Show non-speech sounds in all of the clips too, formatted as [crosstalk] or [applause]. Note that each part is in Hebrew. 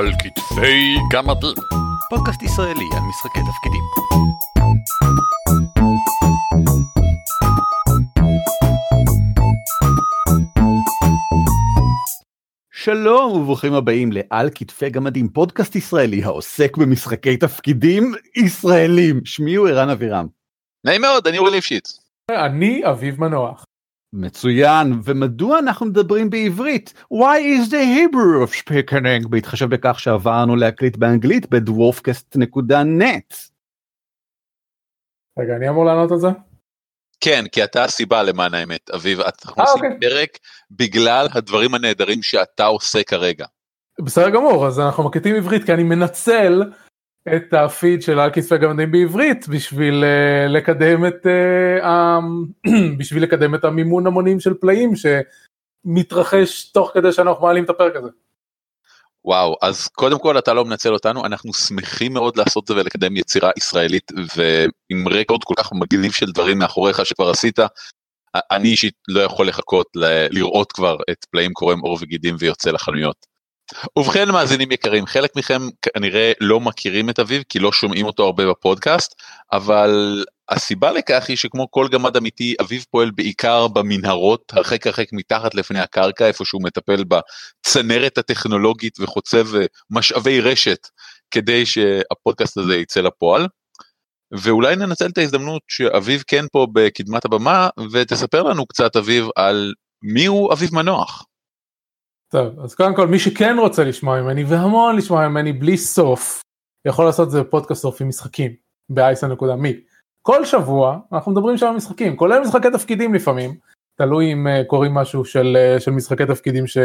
על כתפי גמדים. פודקאסט ישראלי על משחקי תפקידים. שלום וברוכים הבאים לעל כתפי גמדים, פודקאסט ישראלי העוסק במשחקי תפקידים ישראלים. שמי הוא ערן אבירם. נעים מאוד, אני אורי ליפשיץ. אני אביב מנוח. מצוין, ומדוע אנחנו מדברים בעברית? Why is the Hebrew of speaking בהתחשב בכך שעברנו להקליט באנגלית בדוורפקאסט.נט. רגע, אני אמור לענות על זה? כן, כי אתה הסיבה למען האמת, אביב, אנחנו אה, עושים אוקיי. פרק בגלל הדברים הנהדרים שאתה עושה כרגע. בסדר גמור, אז אנחנו מקליטים עברית כי אני מנצל את הפיד של על כתפי גמדים בעברית בשביל uh, לקדם את uh, ה... [clears throat] בשביל לקדם את המימון המונים של פלאים שמתרחש תוך כדי שאנחנו מעלים את הפרק הזה. וואו, אז קודם כל אתה לא מנצל אותנו, אנחנו שמחים מאוד לעשות זה ולקדם יצירה ישראלית ועם רקורד כל כך מגניב של דברים מאחוריך שכבר עשית. אני אישית לא יכול לחכות לראות כבר את פלאים קורם עור וגידים ויוצא לחנויות. ובכן מאזינים יקרים, חלק מכם כנראה לא מכירים את אביב כי לא שומעים אותו הרבה בפודקאסט, אבל הסיבה לכך היא שכמו כל גמד אמיתי, אביב פועל בעיקר במנהרות הרחק הרחק מתחת לפני הקרקע, איפה שהוא מטפל בצנרת הטכנולוגית וחוצב אה, משאבי רשת כדי שהפודקאסט הזה יצא לפועל. ואולי ננצל את ההזדמנות שאביב כן פה בקדמת הבמה ותספר לנו קצת אביב על מי הוא אביב מנוח. טוב, אז קודם כל מי שכן רוצה לשמוע ממני והמון לשמוע ממני בלי סוף, יכול לעשות את זה בפודקאסט עם משחקים ב-isa.me. כל שבוע אנחנו מדברים שם על משחקים, כולל משחקי תפקידים לפעמים, תלוי אם uh, קוראים משהו של, uh, של משחקי תפקידים ש,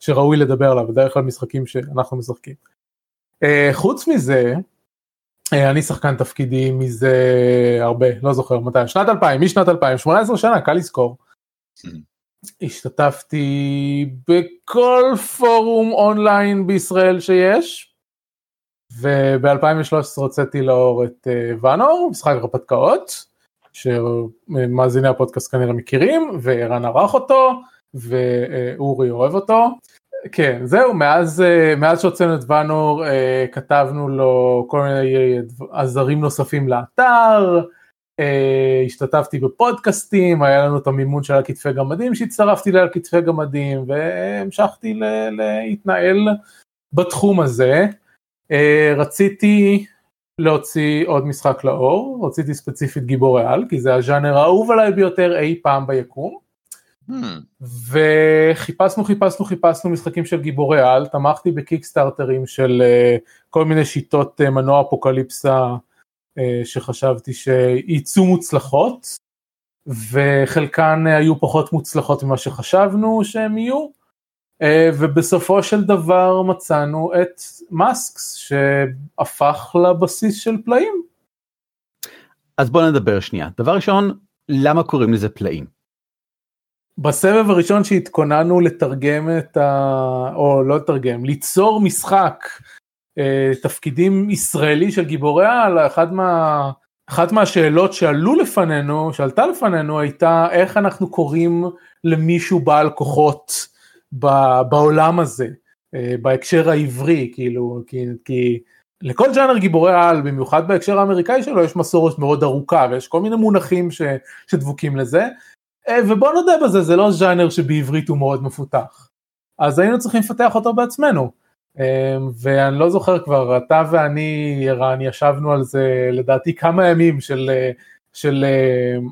שראוי לדבר עליו, בדרך כלל משחקים שאנחנו משחקים. Uh, חוץ מזה, uh, אני שחקן תפקידים מזה הרבה, לא זוכר מתי, שנת 2000, משנת 2000, 18 שנה, קל לזכור. השתתפתי בכל פורום אונליין בישראל שיש וב-2013 הוצאתי לאור את uh, ואנור, משחק הרפתקאות, שמאזיני הפודקאסט כנראה מכירים, וערן ערך אותו, ואורי אוהב אותו. כן, זהו, מאז, uh, מאז שהוצאנו את ואנור uh, כתבנו לו כל מיני עזרים נוספים לאתר, השתתפתי בפודקאסטים, היה לנו את המימון של על כתפי גמדים שהצטרפתי לעל כתפי גמדים והמשכתי ל- להתנהל בתחום הזה. Uh, רציתי להוציא עוד משחק לאור, רציתי ספציפית גיבורי על כי זה הז'אנר האהוב עליי ביותר אי פעם ביקום. Hmm. וחיפשנו חיפשנו חיפשנו משחקים של גיבורי על, תמכתי בקיקסטארטרים של uh, כל מיני שיטות uh, מנוע אפוקליפסה שחשבתי שייצאו מוצלחות וחלקן היו פחות מוצלחות ממה שחשבנו שהם יהיו ובסופו של דבר מצאנו את מאסקס שהפך לבסיס של פלאים. אז בוא נדבר שנייה. דבר ראשון, למה קוראים לזה פלאים? בסבב הראשון שהתכוננו לתרגם את ה... או לא לתרגם, ליצור משחק תפקידים ישראלי של גיבורי על, אחד מה... אחת מהשאלות שעלו לפנינו, שעלתה לפנינו הייתה איך אנחנו קוראים למישהו בעל כוחות בעולם הזה, בהקשר העברי, כאילו, כי, כי לכל ג'אנר גיבורי על, במיוחד בהקשר האמריקאי שלו, יש מסורת מאוד ארוכה ויש כל מיני מונחים ש, שדבוקים לזה, ובוא נודה בזה, זה לא ז'אנר שבעברית הוא מאוד מפותח. אז היינו צריכים לפתח אותו בעצמנו. ואני לא זוכר כבר, אתה ואני, ערן, ישבנו על זה לדעתי כמה ימים של, של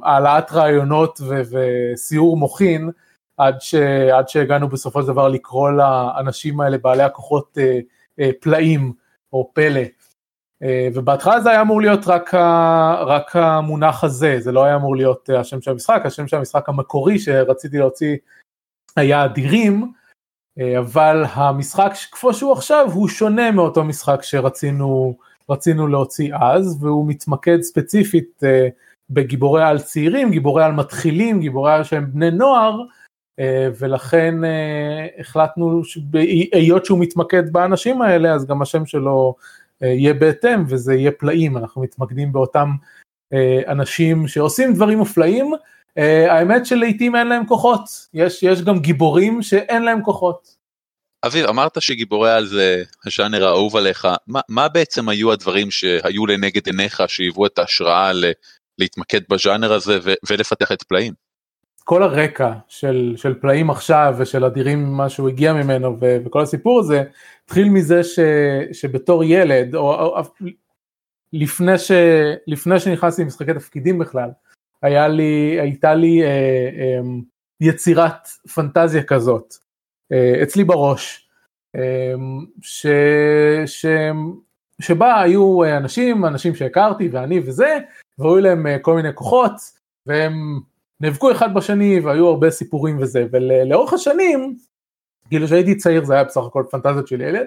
העלאת רעיונות ו, וסיור מוחין, עד, ש, עד שהגענו בסופו של דבר לקרוא לאנשים האלה בעלי הכוחות פלאים או פלא. ובהתחלה זה היה אמור להיות רק, ה, רק המונח הזה, זה לא היה אמור להיות השם של המשחק, השם של המשחק המקורי שרציתי להוציא היה אדירים, אבל המשחק כמו שהוא עכשיו הוא שונה מאותו משחק שרצינו רצינו להוציא אז והוא מתמקד ספציפית בגיבורי על צעירים, גיבורי על מתחילים, גיבורי על שהם בני נוער ולכן החלטנו היות שהוא מתמקד באנשים האלה אז גם השם שלו יהיה בהתאם וזה יהיה פלאים, אנחנו מתמקדים באותם אנשים שעושים דברים מופלאים Uh, האמת שלעיתים אין להם כוחות, יש, יש גם גיבורים שאין להם כוחות. אביב, אמרת שגיבורי על זה הז'אנר האהוב עליך, מה, מה בעצם היו הדברים שהיו לנגד עיניך שהיוו את ההשראה ל, להתמקד בז'אנר הזה ו, ולפתח את פלאים? כל הרקע של, של פלאים עכשיו ושל אדירים מה שהוא הגיע ממנו ו, וכל הסיפור הזה התחיל מזה ש, שבתור ילד או, או או לפני, ש, לפני שנכנסתי למשחקי תפקידים בכלל היה לי, הייתה לי אה, אה, יצירת פנטזיה כזאת אה, אצלי בראש, אה, ש, ש, שבה היו אנשים, אנשים שהכרתי ואני וזה, והיו להם אה, כל מיני כוחות, והם נאבקו אחד בשני והיו הרבה סיפורים וזה, ולאורך השנים, כאילו שהייתי צעיר זה היה בסך הכל פנטזיות של ילד,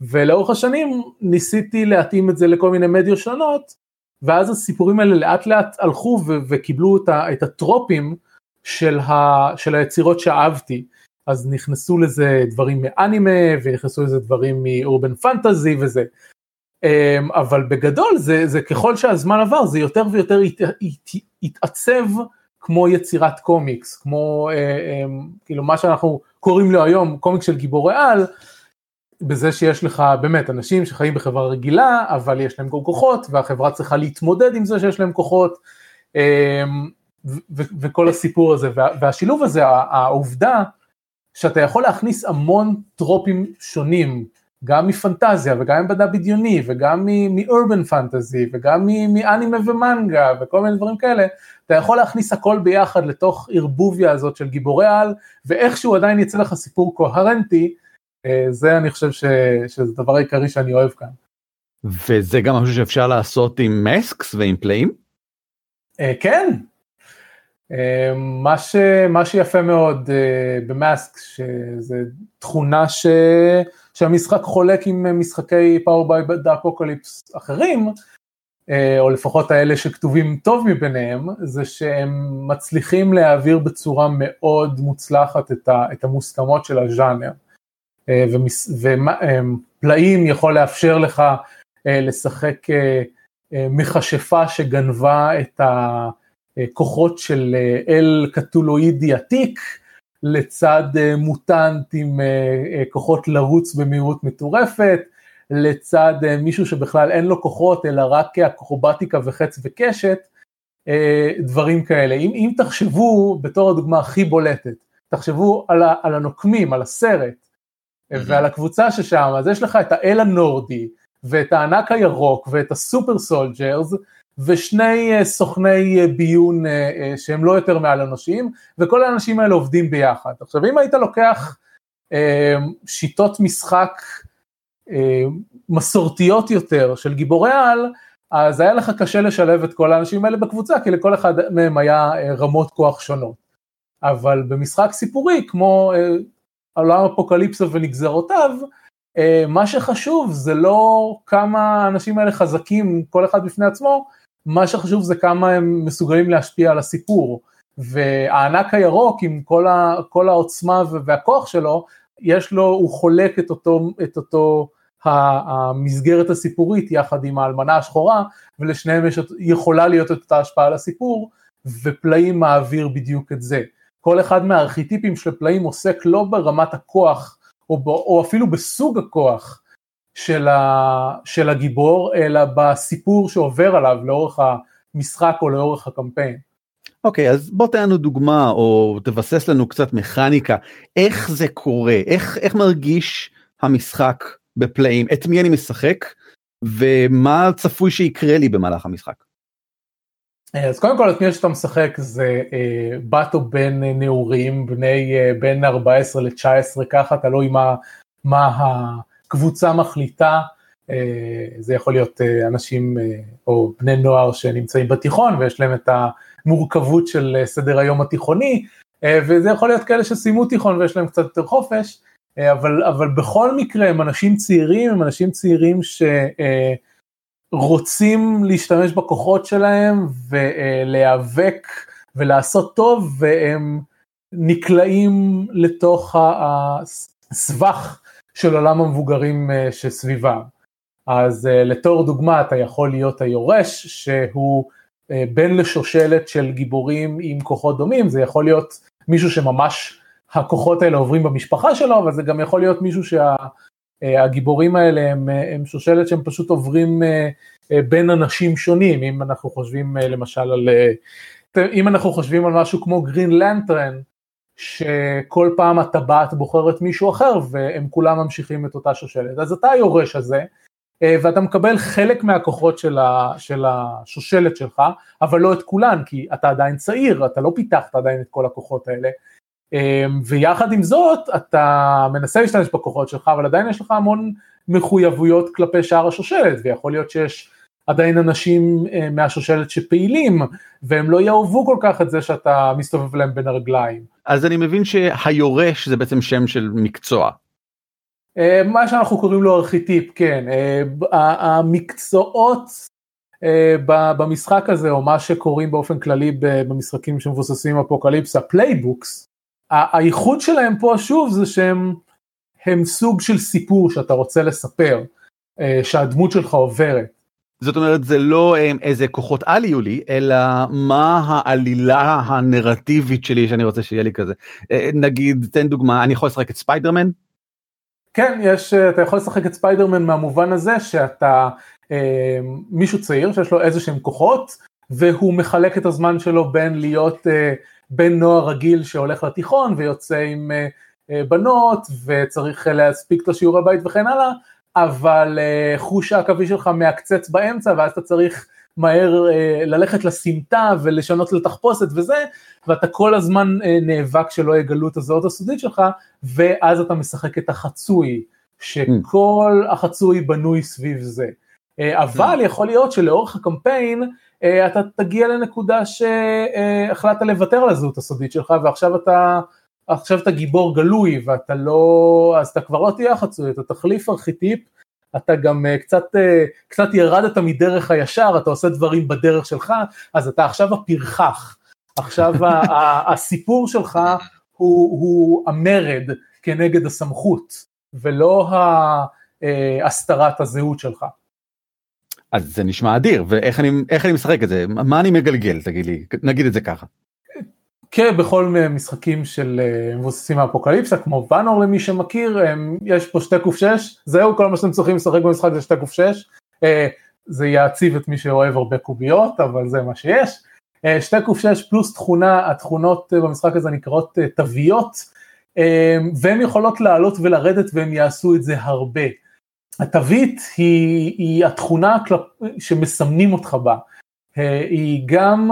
ולאורך השנים ניסיתי להתאים את זה לכל מיני מדיות שונות, ואז הסיפורים האלה לאט לאט הלכו וקיבלו את הטרופים של, ה, של היצירות שאהבתי. אז נכנסו לזה דברים מאנימה ונכנסו לזה דברים מאורבן פנטזי וזה. אמ, אבל בגדול זה, זה ככל שהזמן עבר זה יותר ויותר הת, הת, התעצב כמו יצירת קומיקס, כמו אה, אה, כאילו מה שאנחנו קוראים לו היום קומיקס של גיבורי על, בזה שיש לך באמת אנשים שחיים בחברה רגילה אבל יש להם כוחות והחברה צריכה להתמודד עם זה שיש להם כוחות. אה, וכל הסיפור הזה, והשילוב הזה, העובדה שאתה יכול להכניס המון טרופים שונים, גם מפנטזיה וגם ממדע בדיוני וגם מאורבן פנטזי וגם מאנימה ומנגה וכל מיני דברים כאלה, אתה יכול להכניס הכל ביחד לתוך ערבוביה הזאת של גיבורי על, ואיכשהו עדיין יצא לך סיפור קוהרנטי, זה אני חושב ש, שזה הדבר העיקרי שאני אוהב כאן. וזה גם משהו שאפשר לעשות עם מסקס ועם פלאים? אה, כן, מה, ש, מה שיפה מאוד במאסק שזה תכונה ש, שהמשחק חולק עם משחקי by the Apocalypse אחרים או לפחות האלה שכתובים טוב מבניהם זה שהם מצליחים להעביר בצורה מאוד מוצלחת את, ה, את המוסכמות של הז'אנר ופלאים יכול לאפשר לך uh, לשחק מכשפה שגנבה את ה... אה, כוחות של אה, אל קתולואידי עתיק, לצד אה, מוטנט עם כוחות לרוץ במהירות מטורפת, לצד מישהו שבכלל אין לו כוחות אלא רק אקרובטיקה וחץ וקשת, דברים כאלה. אם, אם תחשבו בתור הדוגמה הכי בולטת, תחשבו על, ה, על הנוקמים, על הסרט. ועל הקבוצה ששם, אז יש לך את האל הנורדי, ואת הענק הירוק, ואת ה super soldiers, ושני אה, סוכני אה, ביון אה, שהם לא יותר מעל אנושיים, וכל האנשים האלה עובדים ביחד. עכשיו אם היית לוקח שיטות משחק מסורתיות יותר של גיבורי על, אז היה לך קשה לשלב את כל האנשים האלה בקבוצה, כי לכל אחד מהם היה רמות כוח שונות. אבל במשחק סיפורי, כמו עולם אפוקליפסה ונגזרותיו, מה שחשוב זה לא כמה האנשים האלה חזקים, כל אחד בפני עצמו, מה שחשוב זה כמה הם מסוגלים להשפיע על הסיפור, והענק הירוק עם כל, ה, כל העוצמה והכוח שלו, יש לו, הוא חולק את אותו, את אותו המסגרת הסיפורית יחד עם האלמנה השחורה, ולשניהם יש, יכולה להיות את אותה השפעה על הסיפור, ופלאים מעביר בדיוק את זה. כל אחד מהארכיטיפים של פלאים עוסק לא ברמת הכוח, או, או אפילו בסוג הכוח, של, ה, של הגיבור, אלא בסיפור שעובר עליו לאורך המשחק או לאורך הקמפיין. אוקיי, okay, אז בוא תן לנו דוגמה או תבסס לנו קצת מכניקה, איך זה קורה, איך, איך מרגיש המשחק בפלאים, את מי אני משחק ומה צפוי שיקרה לי במהלך המשחק. אז קודם כל את מי שאתה משחק זה אה, בת או בן נעורים, בני אה, בין 14 ל-19 ככה, תלוי מה, מה קבוצה מחליטה, אה, זה יכול להיות אה, אנשים אה, או בני נוער שנמצאים בתיכון ויש להם את המורכבות של סדר היום התיכוני, וזה יכול להיות כאלה שסיימו תיכון ויש להם קצת יותר חופש, אבל, אבל בכל מקרה הם אנשים צעירים, הם אנשים צעירים שרוצים להשתמש בכוחות שלהם ולהיאבק ולעשות טוב והם נקלעים לתוך הסבך של עולם המבוגרים אה, שסביבם. אז אה, לתור דוגמה אתה יכול להיות היורש שהוא אה, בן לשושלת של גיבורים עם כוחות דומים, זה יכול להיות מישהו שממש הכוחות האלה עוברים במשפחה שלו, אבל זה גם יכול להיות מישהו שהגיבורים שה, האלה הם, הם שושלת שהם פשוט עוברים בין אנשים שונים, אם אנחנו חושבים למשל על, אם אנחנו חושבים על משהו כמו גרין לנטרן, שכל פעם הטבעת בוחרת מישהו אחר והם כולם ממשיכים את אותה שושלת. אז אתה היורש הזה, אה, ואתה מקבל חלק מהכוחות של, ה, של השושלת שלך, אבל לא את כולן, כי אתה עדיין צעיר, אתה לא פיתחת עדיין את כל הכוחות האלה. אה, ויחד עם זאת, אתה מנסה להשתמש בכוחות שלך, אבל עדיין יש לך המון מחויבויות כלפי שאר השושלת, ויכול להיות שיש עדיין אנשים אה, מהשושלת שפעילים, והם לא יאהבו כל כך את זה שאתה מסתובב להם בין הרגליים. אז אני מבין שהיורש זה בעצם שם של מקצוע. אה, מה שאנחנו קוראים לו ארכיטיפ, כן. אה, המקצועות במשחק הזה, או מה שקוראים באופן כללי במשחקים שמבוססים אפוקליפסה, playbooks, הייחוד שלהם פה שוב זה שהם סוג של סיפור שאתה רוצה לספר, שהדמות שלך עוברת. זאת אומרת זה לא אה, איזה כוחות על יהיו לי אלא מה העלילה הנרטיבית שלי שאני רוצה שיהיה לי כזה אה, נגיד תן דוגמה אני יכול לשחק את ספיידרמן. כן יש אה, אתה יכול לשחק את ספיידרמן מהמובן הזה שאתה אה, מישהו צעיר שיש לו איזה שהם כוחות והוא מחלק את הזמן שלו בין להיות אה, בן נוער רגיל שהולך לתיכון ויוצא עם אה, בנות וצריך להספיק את השיעורי בית וכן הלאה אבל uh, חוש העכבי שלך מעקצץ באמצע ואז אתה צריך מהר ללכת לסמטה ולשנות לתחפושת וזה, ואתה כל הזמן נאבק שלא יגלו את הזהות הסודית שלך, ואז אתה משחק את החצוי, שכל. החצוי בנוי סביב זה. אבל mm. יכול להיות שלאורך הקמפיין אתה תגיע לנקודה שהחלטת לוותר על הזהות הסודית שלך ועכשיו אתה עכשיו אתה גיבור גלוי ואתה לא, אז אתה כבר לא תהיה חצוי, אתה תחליף ארכיטיפ, אתה גם uh, קצת, uh, קצת ירדת מדרך הישר, אתה עושה דברים בדרך שלך, אז אתה עכשיו הפרחח, עכשיו [laughs] הסיפור שלך הוא, הוא המרד כנגד הסמכות, ולא אה, הסתרת הזהות שלך. אז זה נשמע אדיר, ואיך אני, אני משחק את זה? מה אני מגלגל, תגיד לי, נגיד את זה ככה. כבכל משחקים של אה, מבוססים האפוקליפסה כמו ואנור למי שמכיר יש פה שתי קוף 6 זהו כל מה שאתם צריכים לשחק במשחק זה שתי קוף 6 אה, זה יעציב את מי שאוהב הרבה קוביות אבל זה מה שיש אה, שתי קוף 6 פלוס תכונה התכונות במשחק הזה נקראות תוויות והן יכולות לעלות ולרדת והם יעשו את זה הרבה. התווית היא, היא התכונה שמסמנים אותך בה היא גם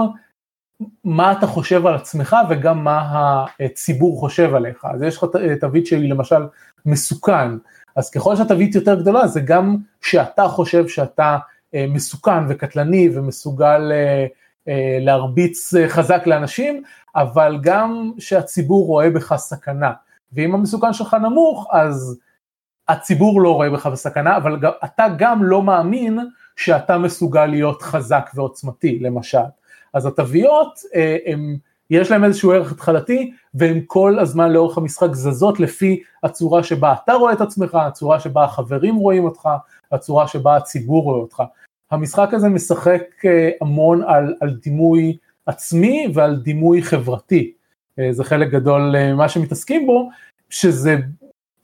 מה אתה חושב על עצמך וגם מה הציבור חושב עליך. אז יש לך תווית שהיא למשל מסוכן, אז ככל שהתווית יותר גדולה זה גם שאתה חושב שאתה אה, מסוכן וקטלני ומסוגל אה, אה, להרביץ חזק לאנשים, אבל גם שהציבור רואה בך סכנה. ואם המסוכן שלך נמוך אז הציבור לא רואה בך בסכנה, אבל אתה גם לא מאמין שאתה מסוגל להיות חזק ועוצמתי למשל. אז התוויות, אה, הם, יש להם איזשהו ערך התחלתי, והן כל הזמן לאורך המשחק זזות לפי הצורה שבה אתה רואה את עצמך, הצורה שבה החברים רואים אותך, הצורה שבה הציבור רואה אותך. המשחק הזה משחק אה, המון על, על דימוי עצמי ועל דימוי חברתי. אה, זה חלק גדול ממה שמתעסקים בו, שזה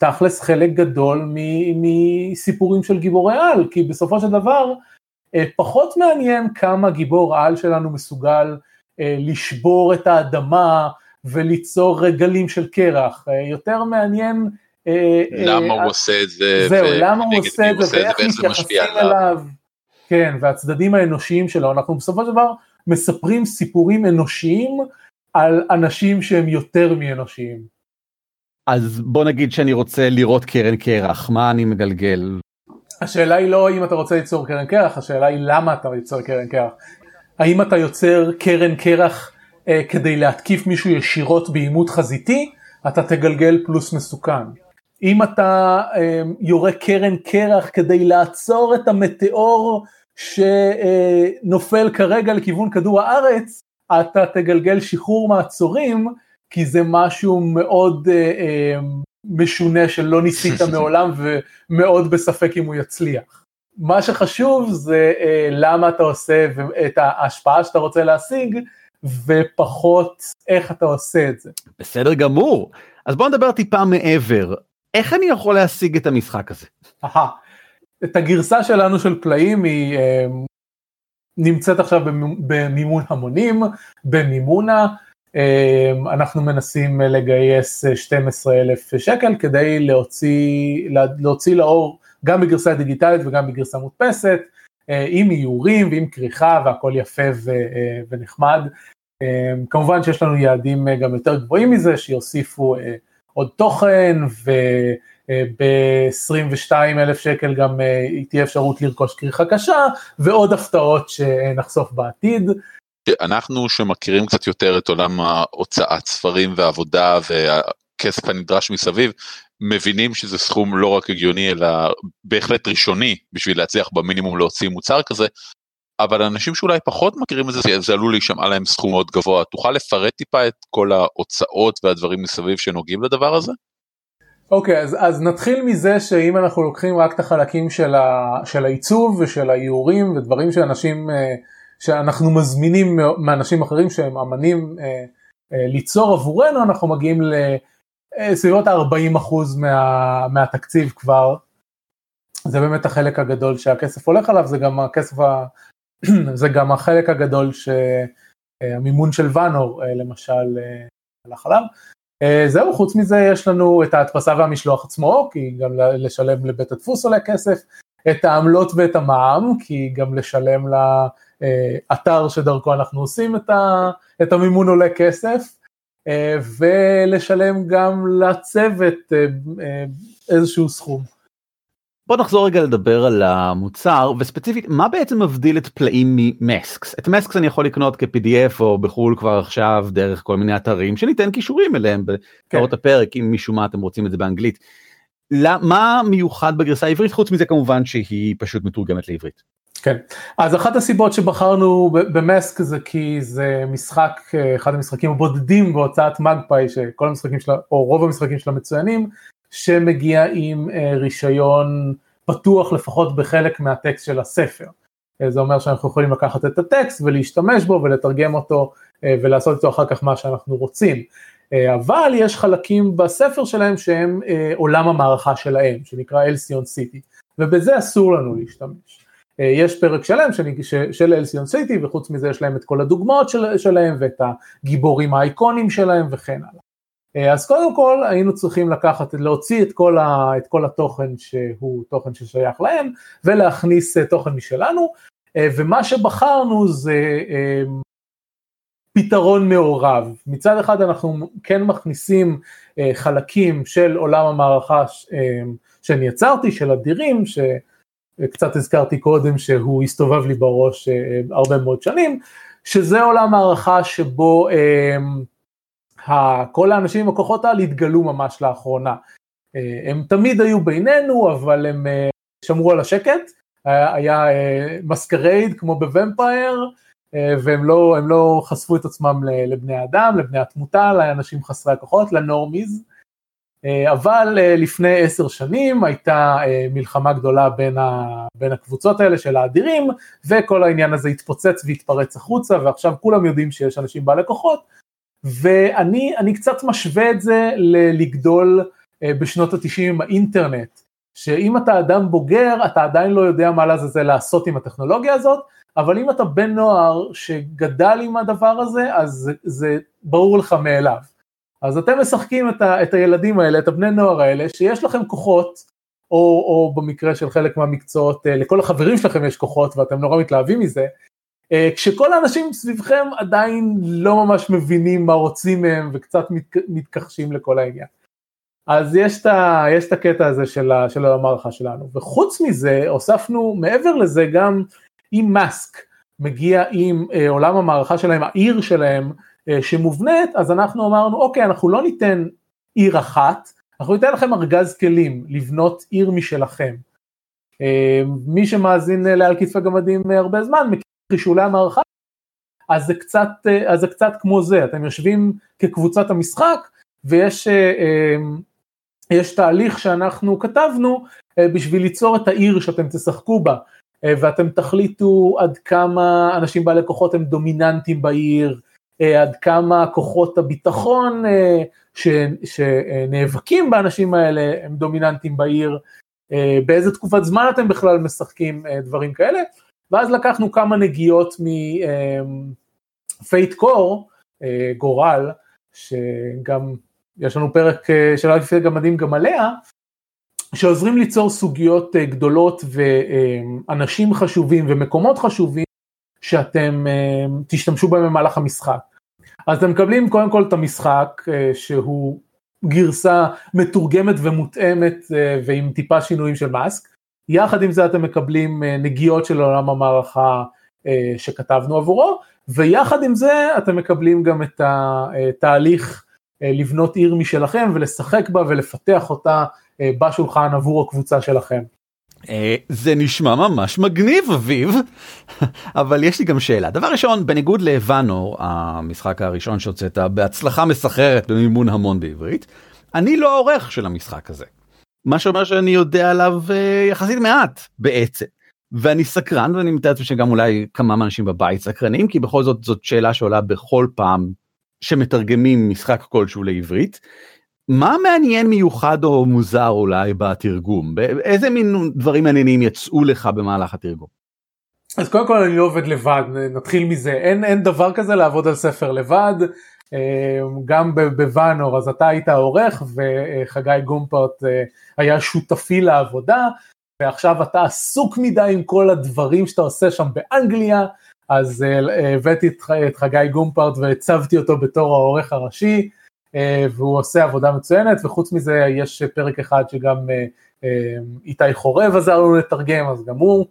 תכלס חלק גדול מסיפורים של גיבורי על, כי בסופו של דבר אה, פחות מעניין כמה גיבור העל שלנו מסוגל אה, לשבור את האדמה וליצור גלים של קרח, אה, יותר מעניין למה הוא עושה את זה, זהו, למה הוא עושה את זה ואיך מתייחסים אליו, כן, והצדדים האנושיים שלו, אנחנו בסופו של דבר מספרים סיפורים אנושיים על אנשים שהם יותר מאנושיים. אז בוא נגיד שאני רוצה לראות קרן קרח, מה אני מגלגל? השאלה היא לא אם אתה רוצה ליצור קרן קרח, השאלה היא למה אתה יוצר קרן קרח. האם אתה יוצר קרן קרח אה, כדי להתקיף מישהו ישירות בעימות חזיתי, אתה תגלגל פלוס מסוכן. אם אתה אה, יורה קרן קרח כדי לעצור את המטאור שנופל כרגע לכיוון כדור הארץ, אתה תגלגל שחרור מעצורים, כי זה משהו מאוד אה, אה, משונה שלא ניסית [laughs] מעולם ומאוד בספק אם הוא יצליח. מה שחשוב זה אה, למה אתה עושה את ההשפעה שאתה רוצה להשיג ופחות איך אתה עושה את זה. בסדר גמור. אז בוא נדבר טיפה מעבר, איך אני יכול להשיג את המשחק הזה? את הגרסה שלנו של פלאים היא אה, נמצאת עכשיו במימון המונים, במימונה, אנחנו מנסים לגייס 12 אלף שקל כדי להוציא, להוציא לאור גם בגרסה דיגיטלית וגם בגרסה מודפסת, אה, עם איורים ועם כריכה והכל יפה ונחמד. כמובן שיש לנו יעדים גם יותר גבוהים מזה, שיוסיפו עוד תוכן ו... ב-22 אלף שקל גם אה, תהיה אפשרות לרכוש כריכה קשה ועוד הפתעות שנחשוף בעתיד. אנחנו שמכירים קצת יותר את עולם ההוצאת ספרים ועבודה והכסף הנדרש מסביב מבינים שזה סכום לא רק הגיוני אלא בהחלט ראשוני בשביל להצליח במינימום להוציא מוצר כזה. אבל אנשים שאולי פחות מכירים את זה זה עלול להישמע להם סכום מאוד גבוה תוכל לפרט טיפה את כל ההוצאות והדברים מסביב שנוגעים לדבר הזה? אוקיי, okay, אז, אז נתחיל מזה שאם אנחנו לוקחים רק את החלקים של, ה, של העיצוב ושל האיורים ודברים שאנשים, אה, שאנחנו מזמינים מאנשים אחרים שהם אמנים אה, אה, ליצור עבורנו, אנחנו מגיעים לסביבות ה-40% מה, מהתקציב כבר. זה באמת החלק הגדול שהכסף הולך עליו, זה גם הכסף, ה... [clears throat] זה גם החלק הגדול שהמימון של ואנור למשל הלך עליו. אה, זהו, חוץ מזה יש לנו את ההדפסה והמשלוח עצמו, כי גם לשלם לבית הדפוס עולה כסף, את העמלות ואת המע"מ, כי גם לשלם לאתר שדרכו אנחנו עושים את, ה, את המימון עולה כסף, אה, ולשלם גם לצוות אה, איזשהו סכום. בוא נחזור רגע לדבר על המוצר וספציפית מה בעצם מבדיל את פלאים ממסקס את מסקס אני יכול לקנות כ-pdf או בחול כבר עכשיו דרך כל מיני אתרים שניתן קישורים אליהם בקרות כן. הפרק אם משום מה אתם רוצים את זה באנגלית. מה מיוחד בגרסה העברית חוץ מזה כמובן שהיא פשוט מתורגמת לעברית. כן אז אחת הסיבות שבחרנו במסק זה כי זה משחק אחד המשחקים הבודדים בהוצאת מגפאי שכל המשחקים שלה או רוב המשחקים שלה מצוינים שמגיע עם אה, רישיון פתוח לפחות בחלק מהטקסט של הספר. אה, זה אומר שאנחנו יכולים לקחת את הטקסט ולהשתמש בו ולתרגם אותו אה, ולעשות איתו אחר כך מה שאנחנו רוצים. אבל יש חלקים בספר שלהם שהם עולם המערכה שלהם, שנקרא אלסיון סיטי, ובזה אסור לנו להשתמש. יש פרק שלם של אלסיון סיטי וחוץ מזה יש להם את כל הדוגמאות של, שלהם ואת הגיבורים האייקונים שלהם וכן הלאה. אה, אז קודם כל היינו צריכים לקחת, להוציא את כל, ה, את כל התוכן שהוא תוכן ששייך להם ולהכניס אה, תוכן משלנו אה, ומה שבחרנו זה פתרון מעורב. מצד אחד אנחנו כן מכניסים חלקים של עולם המערכה שאני יצרתי, של אדירים, שקצת הזכרתי קודם שהוא הסתובב לי בראש הרבה מאוד שנים, שזה עולם מערכה שבו כל האנשים עם הכוחות האלה התגלו ממש לאחרונה. אה, הם תמיד היו בינינו, אבל הם אה, שמרו על השקט, היה מסקרייד כמו בוומפייר, אה, והם לא, לא חשפו את עצמם לבני אדם, לבני התמותה, לאנשים חסרי הכוחות, לנורמיז. אבל לפני עשר שנים הייתה מלחמה גדולה בין, ה, בין הקבוצות האלה של האדירים, וכל העניין הזה התפוצץ והתפרץ החוצה, ועכשיו כולם יודעים שיש אנשים בעלי כוחות, ואני קצת משווה את זה ללגדול אה, בשנות התשעים עם האינטרנט, שאם אתה אדם בוגר אתה עדיין לא יודע מה לעזאזל לעשות עם הטכנולוגיה הזאת, אבל אם אתה בן נוער שגדל עם הדבר הזה, אז זה, זה ברור לך מאליו. אז אתם משחקים את, ה, את הילדים האלה, את הבני נוער האלה, שיש לכם כוחות, או, או במקרה של חלק מהמקצועות, אה, לכל החברים שלכם יש כוחות ואתם נורא מתלהבים מזה, אה, כשכל האנשים סביבכם עדיין לא ממש מבינים מה רוצים מהם וקצת מתכחשים לכל העניין. אז יש את, ה, יש את הקטע הזה של, ה, של המערכה שלנו, וחוץ מזה הוספנו מעבר לזה גם אם מאסק מגיע עם אה, עולם המערכה שלהם, העיר שלהם שמובנית, אז אנחנו אמרנו אוקיי אנחנו לא ניתן עיר אחת, אנחנו ניתן לכם ארגז כלים לבנות עיר משלכם. אה, מי שמאזין אה, לעל כתפי גמדים אה, הרבה זמן מכיר חישולי המערכה, אז זה קצת, אז זה קצת כמו זה, אתם יושבים כקבוצת המשחק ויש אה, אה, יש תהליך שאנחנו כתבנו אה, בשביל ליצור את העיר שאתם תשחקו בה ואתם תחליטו עד כמה אנשים בעלי כוחות הם דומיננטיים בעיר עד כמה כוחות הביטחון ש, שנאבקים באנשים האלה הם דומיננטיים בעיר, באיזה תקופת זמן אתם בכלל משחקים דברים כאלה, ואז לקחנו כמה נגיעות מפייט קור, גורל, שגם יש לנו פרק של אלף לפני גמדים גם עליה, שעוזרים ליצור סוגיות אה, גדולות ואנשים חשובים ומקומות חשובים שאתם אה, תשתמשו בהם במהלך המשחק. אז אתם מקבלים קודם כל את המשחק אה, שהוא גרסה מתורגמת ומותאמת ועם טיפה שינויים של מאסק, יחד עם זה אתם מקבלים נגיעות של עולם המערכה שכתבנו עבורו, ויחד עם זה אתם מקבלים גם את התהליך לבנות עיר משלכם ולשחק בה ולפתח אותה אה, בשולחן עבור הקבוצה שלכם. אה, זה נשמע ממש מגניב אביב, [laughs] אבל יש לי גם שאלה. דבר ראשון, בניגוד לוואנור, המשחק הראשון שהוצאת בהצלחה מסחררת במימון המון בעברית, אני לא העורך של המשחק הזה. מה שאומר שאני יודע עליו אה, יחסית מעט בעצם. ואני סקרן ואני מתאר לעצמי שגם אולי כמה אנשים בבית סקרנים כי בכל זאת זאת שאלה שעולה בכל פעם שמתרגמים משחק כלשהו לעברית מה מעניין מיוחד או מוזר אולי בתרגום? איזה מין דברים מעניינים יצאו לך במהלך התרגום? אז קודם כל אני לא עובד לבד, נתחיל מזה, אין, אין דבר כזה לעבוד על ספר לבד, אה, גם בוואנור אז אתה היית העורך וחגי גומפרט אה, היה שותפי לעבודה, ועכשיו אתה עסוק מדי עם כל הדברים שאתה עושה שם באנגליה, אז אה, הבאתי את חגי גומפרט והצבתי אותו בתור העורך הראשי. אה, והוא עושה עבודה מצוינת וחוץ מזה יש פרק אחד שגם אה, אה, איתי חורב עזר לנו לתרגם אז גם הוא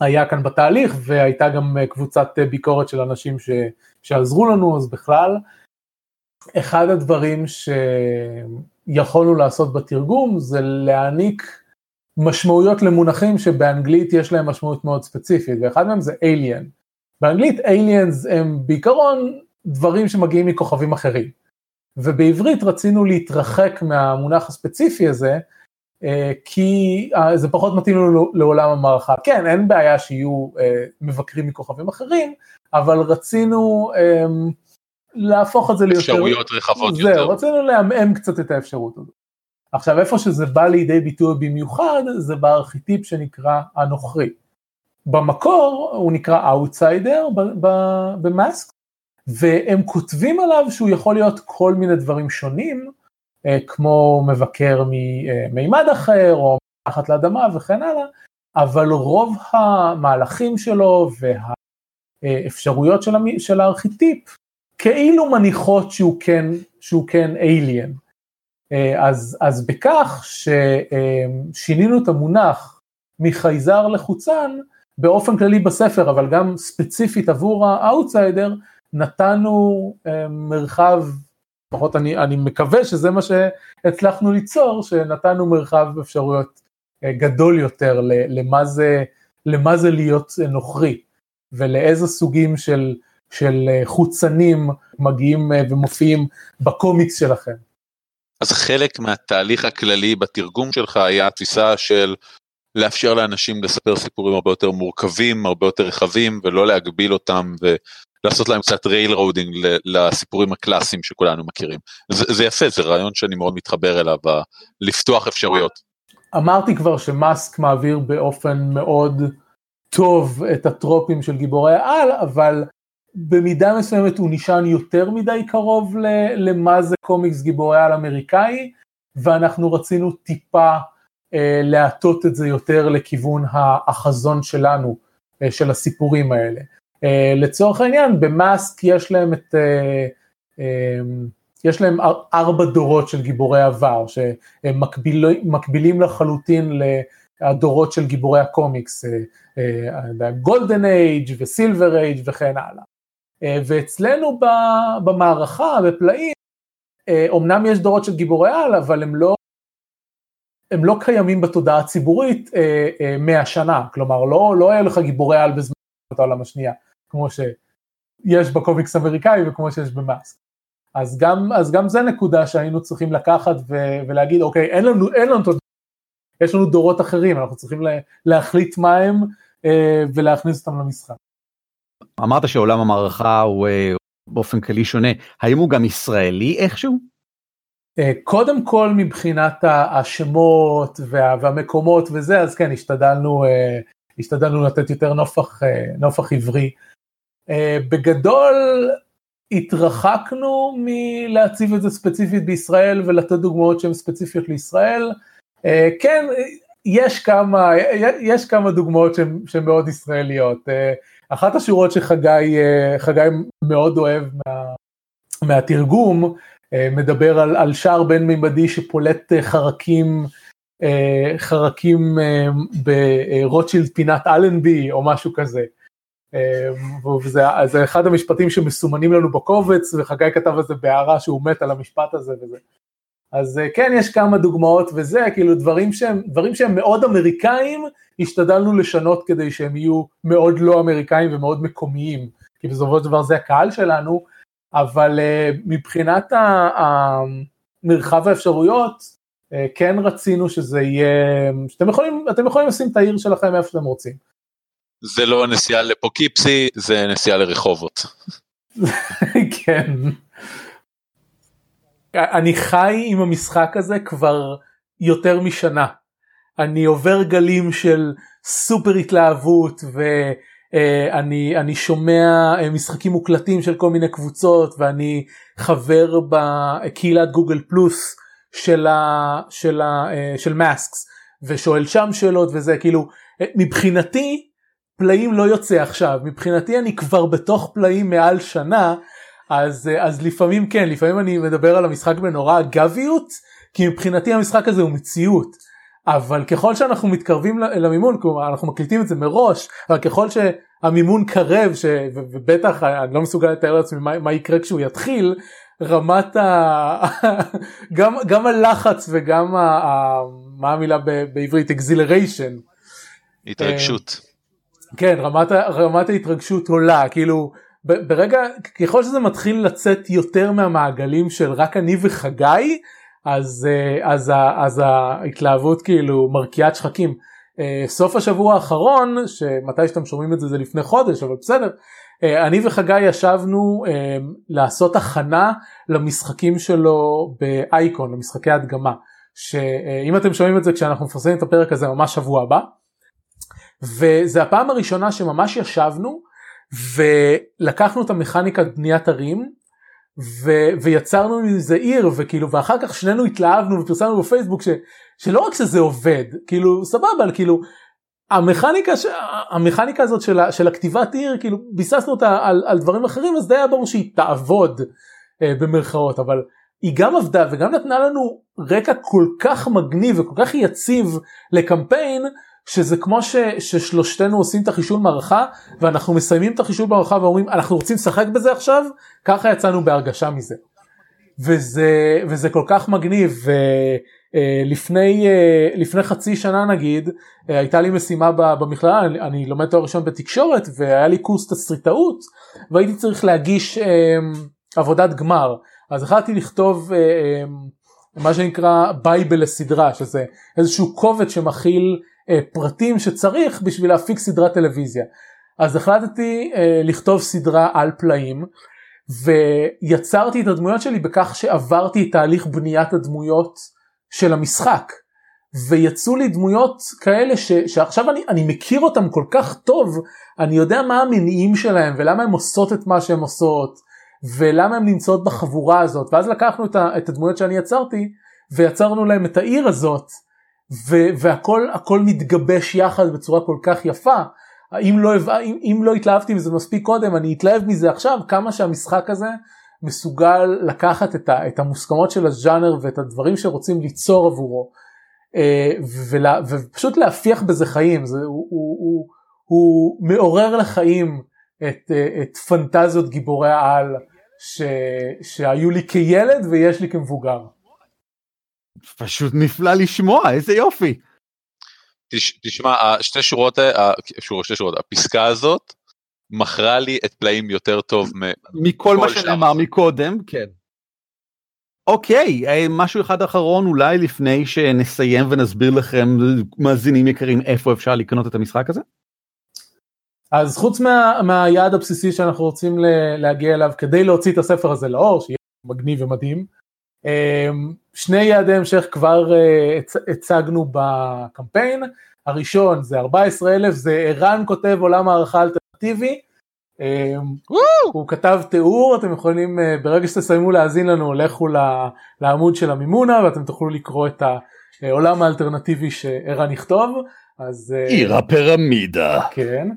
היה כאן בתהליך והייתה גם קבוצת ביקורת של אנשים ש, שעזרו לנו אז בכלל אחד הדברים שיכולנו לעשות בתרגום זה להעניק משמעויות למונחים שבאנגלית יש להם משמעות מאוד ספציפית ואחד מהם זה alien. באנגלית aliens הם בעיקרון דברים שמגיעים מכוכבים אחרים. ובעברית רצינו להתרחק מהמונח הספציפי הזה, אה, כי אה, זה פחות מתאים לנו לעולם המערכה. כן, אין בעיה שיהיו אה, מבקרים מכוכבים אחרים, אבל רצינו אמ, להפוך את זה ליותר... אפשרויות רחבות זהו, יותר. רצינו לעמעם קצת את האפשרות הזאת. עכשיו איפה שזה בא לידי ביטוי במיוחד, זה בארכיטיפ שנקרא הנוכרי. במקור הוא נקרא Outsider ב Masks, והם כותבים עליו שהוא יכול להיות כל מיני דברים שונים, אה, כמו מבקר ממימד אחר או מתחת לאדמה וכן הלאה, אבל רוב המהלכים שלו והאפשרויות של הארכיטיפ כאילו מניחות שהוא כן, שהוא כן alien. אה, אז, אז בכך ששינינו את המונח מחייזר לחוצן, באופן כללי בספר, אבל גם ספציפית עבור האאוטסיידר, נתנו אה, מרחב, לפחות אני, אני מקווה שזה מה שהצלחנו ליצור, שנתנו מרחב אפשרויות אה, גדול יותר למה זה, למה זה להיות נוכרי, ולאיזה סוגים של, של אה, חוצנים מגיעים ומופיעים בקומיקס שלכם. אז חלק מהתהליך הכללי בתרגום שלך היה התפיסה של לאפשר לאנשים לספר סיפורים הרבה יותר מורכבים, הרבה יותר רחבים, ולא להגביל אותם לעשות להם קצת railroading לסיפורים הקלאסיים שכולנו מכירים. זה, זה יפה, זה רעיון שאני מאוד מתחבר אליו, לפתוח אפשרויות. אמרתי כבר ש Masks מעביר באופן מאוד טוב את הטרופים של גיבורי העל, אבל במידה מסוימת הוא נשען יותר מדי קרוב למה זה קומיקס גיבורי על אמריקאי, ואנחנו רצינו טיפה אה, להטות את זה יותר לכיוון החזון שלנו, אה, של הסיפורים האלה. Uh, לצורך העניין במאסק יש להם את, uh, um, יש להם ארבע דורות של גיבורי עבר שהם מקביל, מקבילים לחלוטין לדורות של גיבורי הקומיקס, גולדן אייג' וסילבר אייג' וכן הלאה. Uh, ואצלנו במערכה, בפלאים, אומנם יש דורות של גיבורי על, אבל הם לא, הם לא קיימים בתודעה הציבורית מאה שנה, כלומר לא, לא היה לך גיבורי על בזמן העולם השנייה. כמו שיש בקומיקס אמריקאי וכמו שיש במאסק. אז גם, אז גם זה נקודה שהיינו צריכים לקחת ו- ולהגיד אוקיי אין לנו, אין לנו, יש לנו דורות אחרים אנחנו צריכים להחליט מה הם אה, ולהכניס אותם למשחק. אמרת שעולם המערכה הוא באופן כללי שונה, האם הוא גם ישראלי איכשהו? קודם כל מבחינת השמות וה, והמקומות וזה, אז כן, השתדלנו, השתדלנו לתת יותר נופח, נופח עברי. בגדול, התרחקנו מלהציב את זה ספציפית בישראל ולתת דוגמאות שהן ספציפיות לישראל. אה, כן, יש כמה, יש כמה דוגמאות שהן מאוד ישראליות. אה, אחת השורות שחגי אה, מאוד אוהב מה, מהתרגום, מדבר על, על שער בין מימדי שפולט חרקים, חרקים ברוטשילד פינת אלנבי או משהו כזה. אמ, וזה אחד המשפטים שמסומנים לנו בקובץ וחגי כתב על זה בהערה שהוא מת על המשפט הזה וזה. אז אה, כן יש כמה דוגמאות וזה כאילו דברים שהם דברים שהם מאוד אמריקאים השתדלנו לשנות כדי שהם יהיו מאוד לא אמריקאים ומאוד מקומיים כי בסופו של דבר זה הקהל שלנו אבל מבחינת המרחב האפשרויות כן רצינו שזה יהיה שאתם יכולים אתם יכולים לשים את העיר שלכם איפה שאתם רוצים. זה לא נסיעה לפוקיפסי, זה נסיעה לרחובות. [laughs] כן. אני חי עם המשחק הזה כבר יותר משנה. אני עובר גלים של סופר התלהבות ואני אני שומע אה, משחקים מוקלטים של כל מיני קבוצות ואני חבר בקהילת גוגל פלוס של, ה, של, ה, אה, של מאסקס ושואל שם שאלות וזה כאילו אה, מבחינתי פלאים לא יוצא עכשיו. מבחינתי אני כבר בתוך פלאים מעל שנה אז אז לפעמים כן לפעמים אני מדבר על המשחק בנורא אגביות כי מבחינתי המשחק הזה הוא מציאות. אבל ככל שאנחנו מתקרבים למימון כלומר אנחנו מקליטים את זה מראש אבל ככל שהמימון קרב ש... ובטח אני לא מסוגל לתאר לעצמי מה, מה יקרה כשהוא יתחיל רמת ה... [laughs] גם, גם הלחץ וגם ה... מה המילה בעברית exhilaration. התרגשות. כן רמת, רמת ההתרגשות עולה כאילו ברגע ככל שזה מתחיל לצאת יותר מהמעגלים של רק אני וחגי אז אה, אז, אז ההתלהבות כאילו מרקיעת שחקים. אה, סוף השבוע האחרון שמתי שאתם שומעים את זה זה לפני חודש אבל בסדר אה, אני וחגי ישבנו לעשות הכנה למשחקים שלו באייקון למשחקי הדגמה שאם אתם שומעים את זה כשאנחנו מפרסמים את הפרק הזה ממש שבוע הבא. וזה הפעם הראשונה שממש ישבנו ולקחנו את המכניקת בניית ערים ו- ויצרנו מזה עיר וכאילו ואחר כך שנינו התלהבנו ופרסמנו בפייסבוק ש- שלא רק שזה עובד כאילו סבבה כאילו המכניקה, ש- המכניקה הזאת של, של הכתיבת עיר כאילו ביססנו אותה על, על דברים אחרים אז די היה ברור שהיא תעבוד אה, במרכאות אבל היא גם עבדה וגם נתנה לנו רקע כל כך מגניב וכל כך יציב לקמפיין שזה כמו ש, ששלושתנו עושים את החישול מערכה ואנחנו מסיימים את החישול מערכה ואומרים אנחנו רוצים לשחק בזה עכשיו ככה יצאנו בהרגשה מזה. וזה וזה כל כך מגניב ולפני אה, לפני חצי שנה נגיד אה, הייתה לי משימה במכללה אני, אני לומד תואר ראשון בתקשורת והיה לי קורס תסריטאות והייתי צריך להגיש אה, עבודת גמר אז החלטתי לכתוב מה שנקרא בייבל לסדרה שזה איזשהו קובץ שמכיל אה, פרטים שצריך בשביל להפיק סדרת טלוויזיה. אז החלטתי אה, לכתוב סדרה על פלאים ויצרתי את הדמויות שלי בכך שעברתי את תהליך בניית הדמויות של המשחק. ויצאו לי דמויות כאלה ש, שעכשיו אני, אני מכיר אותם כל כך טוב, אני יודע מה המניעים שלהם ולמה הן עושות את מה שהן עושות ולמה הן נמצאות בחבורה הזאת? ואז לקחנו את, ה, את הדמויות שאני יצרתי ויצרנו להם את העיר הזאת ו- והכל הכל מתגבש יחד בצורה כל כך יפה. אם לא, אם, אם לא התלהבתי מזה מספיק קודם אני אתלהב מזה עכשיו כמה שהמשחק הזה מסוגל לקחת את, ה, את המוסכמות של הז'אנר ואת הדברים שרוצים ליצור עבורו. אה, ולה, ופשוט להפיח בזה חיים זה, הוא, הוא, הוא, הוא מעורר לחיים את, אה, את פנטזיות גיבורי העל ש, שהיו לי כילד ויש לי כמבוגר. פשוט נפלא לשמוע איזה יופי. תש, תשמע שתי שורות שור, שתי שורות הפסקה הזאת מכרה לי את פלאים יותר טוב מכל מה שנאמר מקודם כן. אוקיי אה, משהו אחד אחרון אולי לפני שנסיים ונסביר לכם מאזינים יקרים איפה אפשר לקנות את המשחק הזה. אז חוץ מה, מהיעד הבסיסי שאנחנו רוצים להגיע אליו כדי להוציא את הספר הזה לאור, שיהיה מגניב ומדהים, אמ, שני יעדי המשך כבר אה, הצגנו בקמפיין, הראשון זה 14 אלף, זה ערן כותב עולם הערכה אלטרנטיבי, אמ, הוא כתב תיאור, אתם יכולים אה, ברגע שתסיימו להאזין לנו לכו לעמוד של המימונה ואתם תוכלו לקרוא את העולם האלטרנטיבי שערן יכתוב. אז אה, עיר הפירמידה. כן.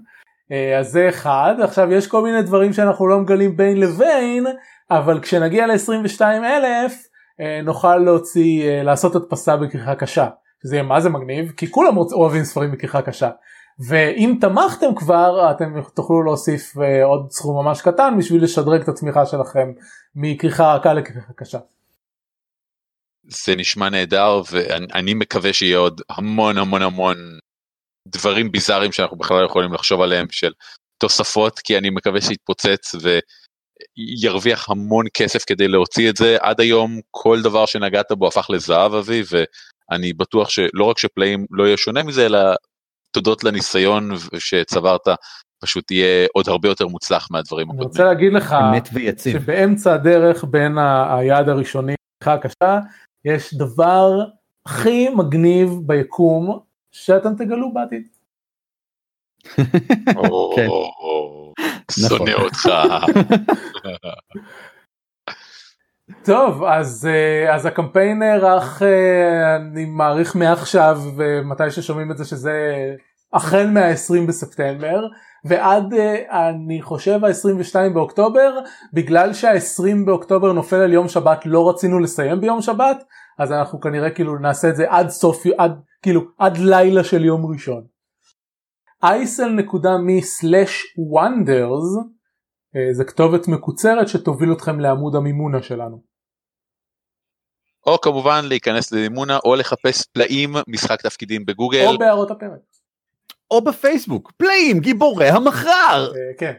אז זה אחד, עכשיו יש כל מיני דברים שאנחנו לא מגלים בין לבין, אבל כשנגיע ל-22 אלף אה, נוכל להוציא, אה, לעשות הדפסה בכריכה קשה. זה יהיה מה זה מגניב, כי כולם אוהבים ספרים בכריכה קשה. ואם תמכתם כבר, אתם תוכלו להוסיף אה, עוד סכום ממש קטן בשביל לשדרג את התמיכה שלכם מכריכה רכה לכריכה קשה. זה נשמע נהדר ואני מקווה שיהיה עוד המון המון המון דברים ביזאריים שאנחנו בכלל לא יכולים לחשוב עליהם של תוספות כי אני מקווה שיתפוצץ ו... ירוויח המון כסף כדי להוציא את זה עד היום כל דבר שנגעת בו הפך לזהב אבי ואני בטוח שלא רק שפלאים לא יהיה שונה מזה אלא תודות לניסיון שצברת פשוט יהיה עוד הרבה יותר מוצלח מהדברים הקודמים. אני רוצה להגיד לך שבאמצע הדרך בין היעד הראשוני הקשה יש דבר הכי מגניב ביקום שאתם תגלו בעתיד. [laughs] כן. שונא נכון. אותך. טוב אז אה, אז הקמפיין נערך אה, אני מעריך מעכשיו ומתי ששומעים את זה שזה החל מה-20 בספטמבר ועד אה, אני חושב ה-22 באוקטובר בגלל שה-20 באוקטובר נופל על יום שבת לא רצינו לסיים ביום שבת אז אנחנו כנראה כאילו נעשה את זה עד סוף עד כאילו עד לילה של יום ראשון. isl.me/wonders אה, זה כתובת מקוצרת שתוביל אתכם לעמוד המימונה שלנו. או כמובן להיכנס למימונה או לחפש פלאים משחק תפקידים בגוגל. או בהערות הפרק. או בפייסבוק פלאים גיבורי המחר. אה, כן.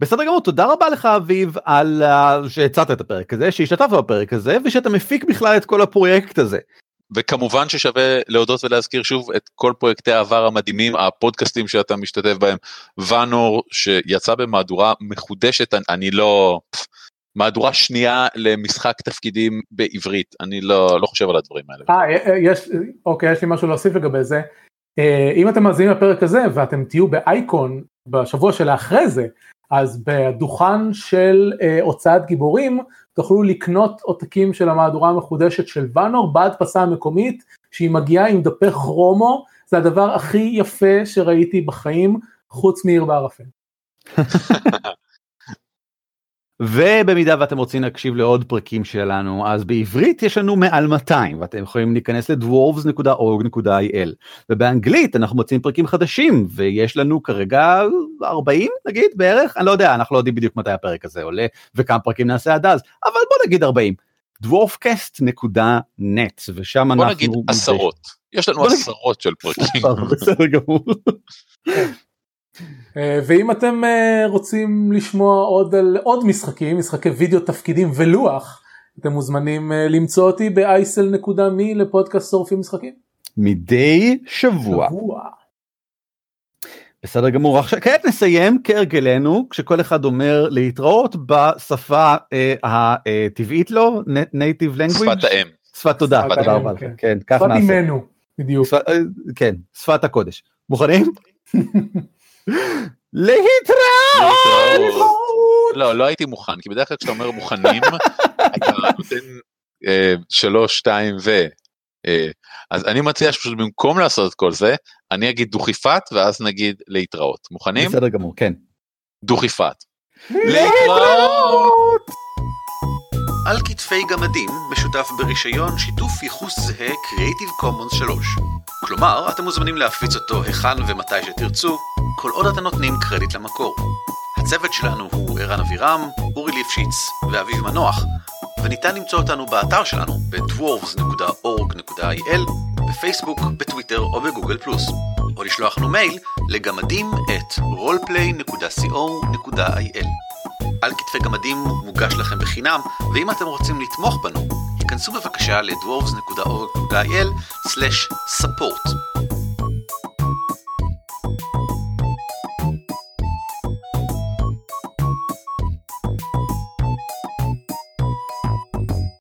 בסדר גמור תודה רבה לך אביב על שהצעת את הפרק הזה שהשתתפת בפרק הזה ושאתה מפיק בכלל את כל הפרויקט הזה. וכמובן ששווה להודות ולהזכיר שוב את כל פרויקטי העבר המדהימים הפודקאסטים שאתה משתתף בהם ואנור שיצא במהדורה מחודשת אני לא מהדורה שנייה למשחק תפקידים בעברית אני לא לא חושב על הדברים האלה. אה, אה יש אוקיי יש לי משהו להוסיף לגבי זה אה, אם אתם מאזינים לפרק הזה ואתם תהיו באייקון בשבוע שלאחרי זה אז בדוכן של אה, הוצאת גיבורים תוכלו לקנות עותקים של המהדורה המחודשת של ואנור בהדפסה המקומית שהיא מגיעה עם דפי כרומו זה הדבר הכי יפה שראיתי בחיים חוץ מעיר בערפל. [laughs] ובמידה ואתם רוצים להקשיב לעוד פרקים שלנו אז בעברית יש לנו מעל 200 ואתם יכולים להיכנס לדוורבס.org.il ובאנגלית אנחנו מוצאים פרקים חדשים ויש לנו כרגע 40 נגיד בערך? אני לא יודע אנחנו לא יודעים בדיוק מתי הפרק הזה עולה וכמה פרקים נעשה עד אז אבל בוא נגיד 40 דוורפקאסט.נט ושם אנחנו בוא נגיד עשרות. יש לנו עשרות של פרקים. בסדר גמור. [laughs] אה, ואם אתם אה, רוצים לשמוע עוד על עוד משחקים, משחקי וידאו, תפקידים ולוח, אתם מוזמנים אה, למצוא אותי ב-isl.me לפודקאסט שורפים משחקים. מדי שבוע. שבוע. בסדר גמור עכשיו כעת נסיים כהרגלנו כשכל אחד אומר להתראות בשפה אה, הטבעית לו נייטיב לנגוויג' שפת האם שפת תודה תודה רבה כן, כן כך נעשה. שפת אימנו בדיוק. כן שפת הקודש מוכנים? [laughs] להתראות! לא, לא הייתי מוכן, כי בדרך כלל כשאתה אומר מוכנים, [laughs] אתה נותן אה, שלוש, שתיים ו... אה, אז אני מציע שפשוט במקום לעשות את כל זה, אני אגיד דוכיפת ואז נגיד להתראות. מוכנים? בסדר גמור, כן. דוכיפת. להתראות! על כתפי גמדים משותף ברישיון שיתוף ייחוס זהה Creative Commons 3. כלומר, אתם מוזמנים להפיץ אותו היכן ומתי שתרצו, כל עוד אתם נותנים קרדיט למקור. הצוות שלנו הוא ערן אבירם, אורי ליפשיץ ואביב מנוח, וניתן למצוא אותנו באתר שלנו ב-dwarves.org.il, בפייסבוק, בטוויטר או בגוגל פלוס, או לשלוח לנו מייל לגמדים את roleplay.co.il. על כתפי גמדים מוגש לכם בחינם, ואם אתם רוצים לתמוך בנו, היכנסו בבקשה ל-dwarves.org.il/support.